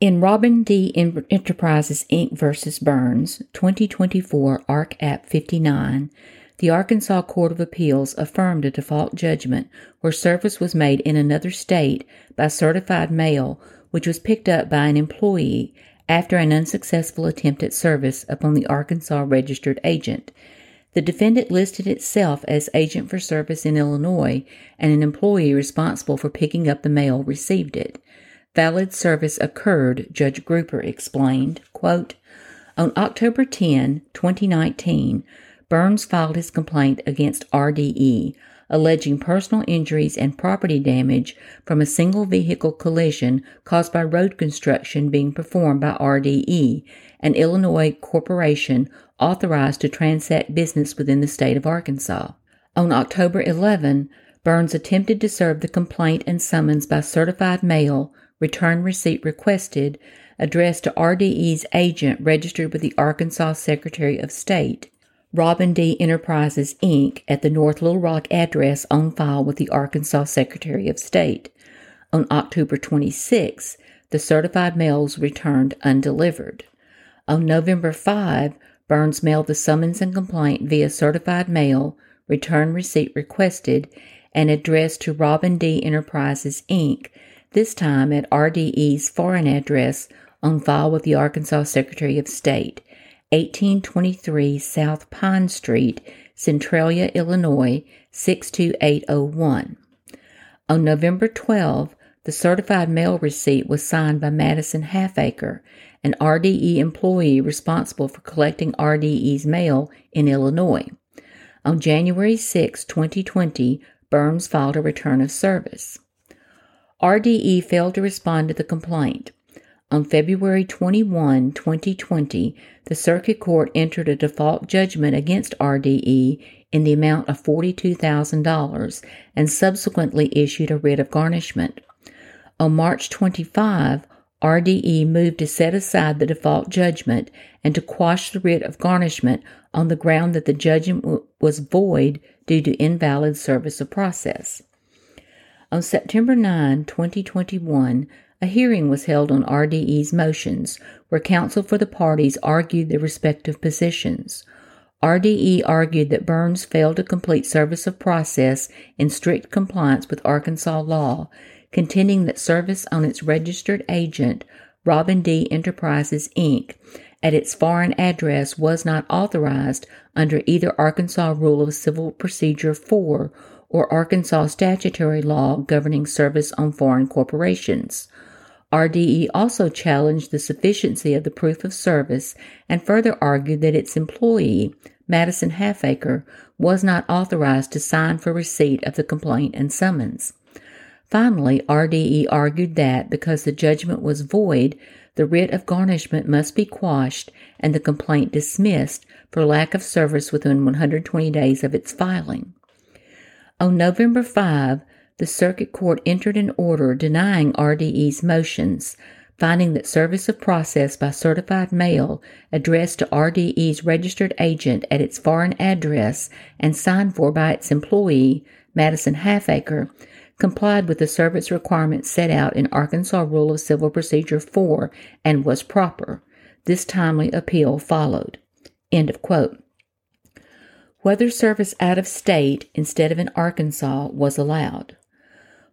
In Robin D. Enterprises Inc. v. Burns, 2024 Ark App 59, the Arkansas Court of Appeals affirmed a default judgment where service was made in another state by certified mail, which was picked up by an employee after an unsuccessful attempt at service upon the Arkansas registered agent. The defendant listed itself as agent for service in Illinois, and an employee responsible for picking up the mail received it valid service occurred, Judge Gruber explained. Quote, on October 10, 2019, Burns filed his complaint against RDE, alleging personal injuries and property damage from a single vehicle collision caused by road construction being performed by RDE, an Illinois corporation authorized to transact business within the state of Arkansas. On October 11, Burns attempted to serve the complaint and summons by certified mail return receipt requested addressed to RDE's agent registered with the Arkansas Secretary of State, Robin D. Enterprises, Inc., at the North Little Rock address on file with the Arkansas Secretary of State. On October 26, the certified mails returned undelivered. On November 5, Burns mailed the summons and complaint via certified mail, return receipt requested, and addressed to Robin D. Enterprises, Inc., this time at RDE's foreign address on file with the Arkansas Secretary of State, 1823 South Pine Street, Centralia, Illinois 62801. On November 12, the certified mail receipt was signed by Madison Halfacre, an RDE employee responsible for collecting RDE's mail in Illinois. On January 6, 2020, Burns filed a return of service. RDE failed to respond to the complaint. On February 21, 2020, the Circuit Court entered a default judgment against RDE in the amount of $42,000 and subsequently issued a writ of garnishment. On March 25, RDE moved to set aside the default judgment and to quash the writ of garnishment on the ground that the judgment was void due to invalid service of process. On September 9, 2021, a hearing was held on RDE's motions, where counsel for the parties argued their respective positions. RDE argued that Burns failed to complete service of process in strict compliance with Arkansas law, contending that service on its registered agent, Robin D. Enterprises, Inc., at its foreign address was not authorized under either Arkansas Rule of Civil Procedure 4 or Arkansas statutory law governing service on foreign corporations. RDE also challenged the sufficiency of the proof of service and further argued that its employee, Madison Halfacre, was not authorized to sign for receipt of the complaint and summons. Finally, RDE argued that because the judgment was void, the writ of garnishment must be quashed and the complaint dismissed for lack of service within 120 days of its filing. On November 5, the Circuit Court entered an order denying RDE's motions, finding that service of process by certified mail addressed to RDE's registered agent at its foreign address and signed for by its employee, Madison Halfacre, complied with the service requirements set out in Arkansas Rule of Civil Procedure 4 and was proper. This timely appeal followed. End of quote whether service out of state instead of in Arkansas was allowed.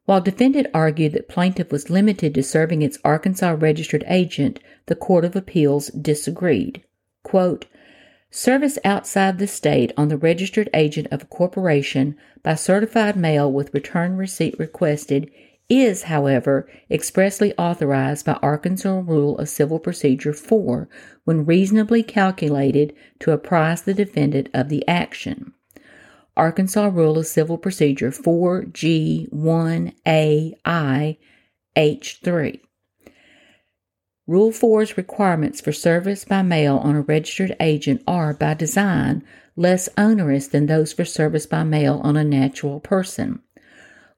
While defendant argued that plaintiff was limited to serving its Arkansas registered agent, the Court of Appeals disagreed. Quote, Service outside the state on the registered agent of a corporation by certified mail with return receipt requested is, however, expressly authorized by Arkansas Rule of Civil Procedure 4 when reasonably calculated to apprise the defendant of the action. Arkansas Rule of Civil Procedure 4G1AI H3. Rule 4's requirements for service by mail on a registered agent are, by design, less onerous than those for service by mail on a natural person.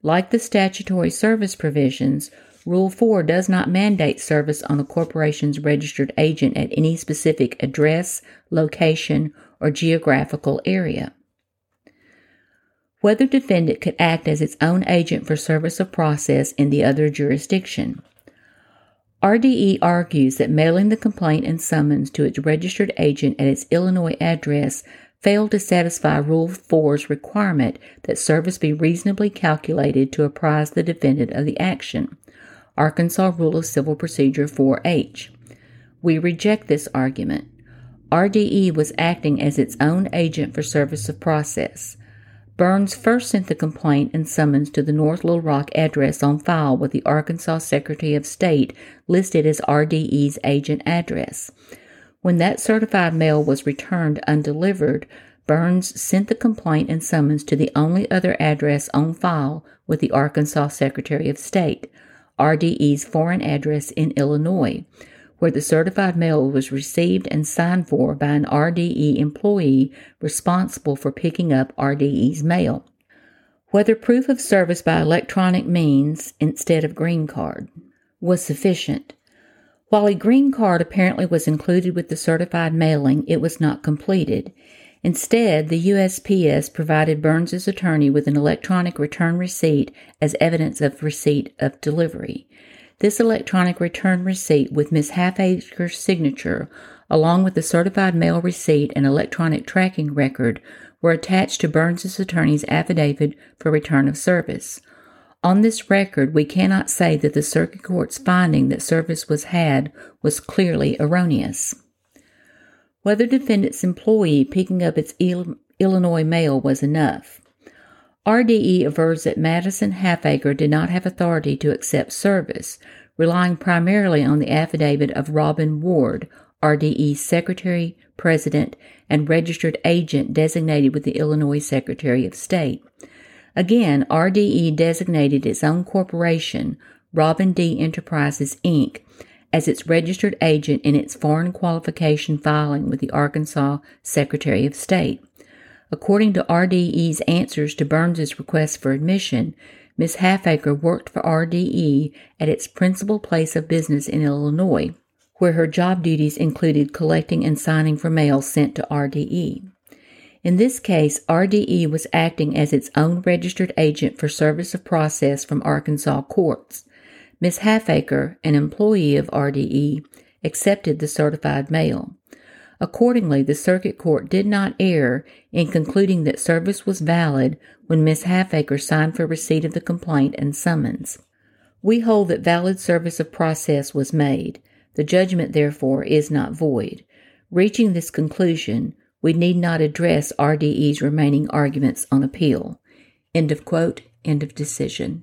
Like the statutory service provisions, Rule 4 does not mandate service on a corporation's registered agent at any specific address, location, or geographical area. Whether defendant could act as its own agent for service of process in the other jurisdiction. RDE argues that mailing the complaint and summons to its registered agent at its Illinois address failed to satisfy Rule 4's requirement that service be reasonably calculated to apprise the defendant of the action. Arkansas Rule of Civil Procedure 4H. We reject this argument. RDE was acting as its own agent for service of process. Burns first sent the complaint and summons to the North Little Rock address on file with the Arkansas Secretary of State listed as RDE's agent address. When that certified mail was returned undelivered, Burns sent the complaint and summons to the only other address on file with the Arkansas Secretary of State, RDE's foreign address in Illinois, where the certified mail was received and signed for by an RDE employee responsible for picking up RDE's mail. Whether proof of service by electronic means instead of green card was sufficient. While a green card apparently was included with the certified mailing, it was not completed. Instead, the USPS provided Burns's attorney with an electronic return receipt as evidence of receipt of delivery. This electronic return receipt with Miss Halfacre's signature, along with the certified mail receipt and electronic tracking record, were attached to Burns's attorney's affidavit for return of service. On this record, we cannot say that the circuit court's finding that service was had was clearly erroneous. Whether defendant's employee picking up its Illinois mail was enough. RDE avers that Madison Halfacre did not have authority to accept service, relying primarily on the affidavit of Robin Ward, RDE's secretary, president, and registered agent designated with the Illinois Secretary of State. Again, RDE designated its own corporation, Robin D. Enterprises, Inc., as its registered agent in its foreign qualification filing with the Arkansas Secretary of State. According to RDE's answers to Burns's request for admission, Miss Halfacre worked for RDE at its principal place of business in Illinois, where her job duties included collecting and signing for mail sent to RDE. In this case, RDE was acting as its own registered agent for service of process from Arkansas courts. Miss Halfacre, an employee of RDE, accepted the certified mail. Accordingly, the circuit court did not err in concluding that service was valid when Miss Halfacre signed for receipt of the complaint and summons. We hold that valid service of process was made. The judgment, therefore, is not void. Reaching this conclusion, we need not address RDE's remaining arguments on appeal. End of quote, end of decision.